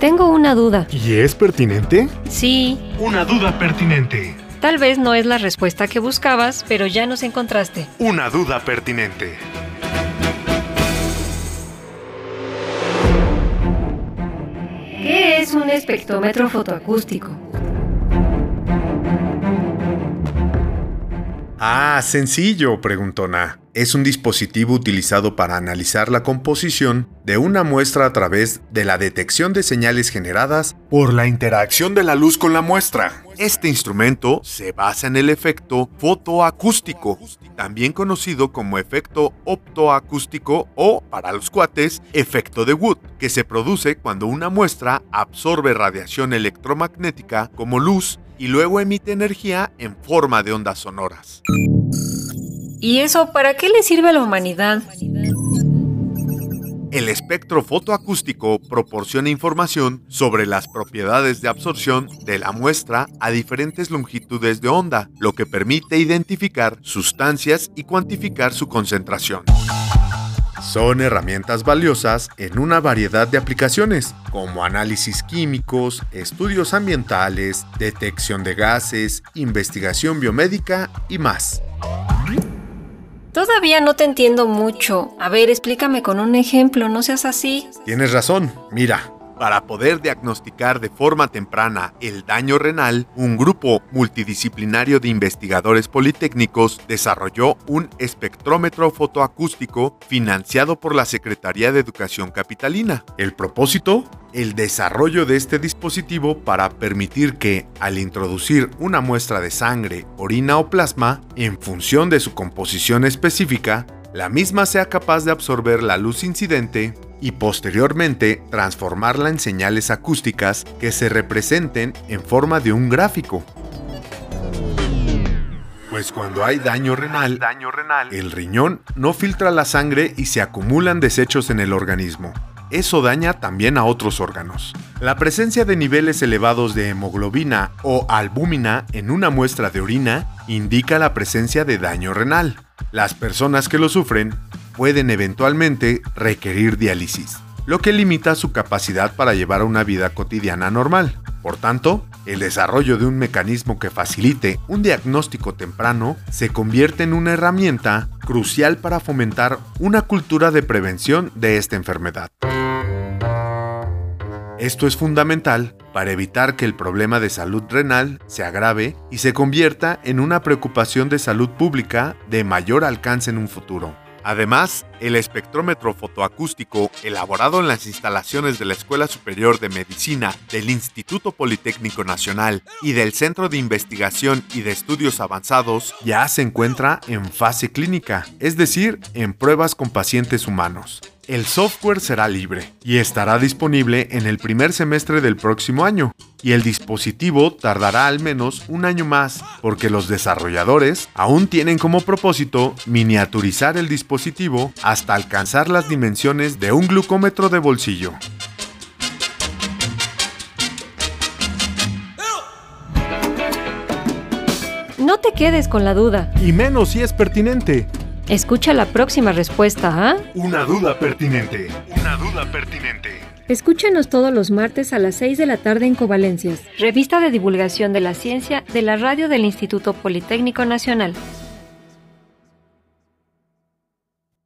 Tengo una duda. ¿Y es pertinente? Sí. Una duda pertinente. Tal vez no es la respuesta que buscabas, pero ya nos encontraste. Una duda pertinente. ¿Qué es un espectrómetro fotoacústico? Ah, sencillo, preguntó Na. Es un dispositivo utilizado para analizar la composición de una muestra a través de la detección de señales generadas por la interacción de la luz con la muestra. Este instrumento se basa en el efecto fotoacústico, también conocido como efecto optoacústico o, para los cuates, efecto de Wood, que se produce cuando una muestra absorbe radiación electromagnética como luz y luego emite energía en forma de ondas sonoras. ¿Y eso para qué le sirve a la humanidad? El espectro fotoacústico proporciona información sobre las propiedades de absorción de la muestra a diferentes longitudes de onda, lo que permite identificar sustancias y cuantificar su concentración. Son herramientas valiosas en una variedad de aplicaciones, como análisis químicos, estudios ambientales, detección de gases, investigación biomédica y más. Todavía no te entiendo mucho. A ver, explícame con un ejemplo, no seas así. Tienes razón, mira. Para poder diagnosticar de forma temprana el daño renal, un grupo multidisciplinario de investigadores politécnicos desarrolló un espectrómetro fotoacústico financiado por la Secretaría de Educación Capitalina. El propósito, el desarrollo de este dispositivo para permitir que, al introducir una muestra de sangre, orina o plasma, en función de su composición específica, la misma sea capaz de absorber la luz incidente y posteriormente transformarla en señales acústicas que se representen en forma de un gráfico. Pues cuando hay daño renal, el riñón no filtra la sangre y se acumulan desechos en el organismo. Eso daña también a otros órganos. La presencia de niveles elevados de hemoglobina o albúmina en una muestra de orina indica la presencia de daño renal. Las personas que lo sufren pueden eventualmente requerir diálisis, lo que limita su capacidad para llevar una vida cotidiana normal. Por tanto, el desarrollo de un mecanismo que facilite un diagnóstico temprano se convierte en una herramienta crucial para fomentar una cultura de prevención de esta enfermedad. Esto es fundamental para evitar que el problema de salud renal se agrave y se convierta en una preocupación de salud pública de mayor alcance en un futuro. Además, el espectrómetro fotoacústico, elaborado en las instalaciones de la Escuela Superior de Medicina del Instituto Politécnico Nacional y del Centro de Investigación y de Estudios Avanzados, ya se encuentra en fase clínica, es decir, en pruebas con pacientes humanos. El software será libre y estará disponible en el primer semestre del próximo año, y el dispositivo tardará al menos un año más porque los desarrolladores aún tienen como propósito miniaturizar el dispositivo hasta alcanzar las dimensiones de un glucómetro de bolsillo. No te quedes con la duda. Y menos si es pertinente. Escucha la próxima respuesta, ¿ah? Una duda pertinente. Una duda pertinente. Escúchanos todos los martes a las 6 de la tarde en Covalencias, revista de divulgación de la ciencia de la radio del Instituto Politécnico Nacional.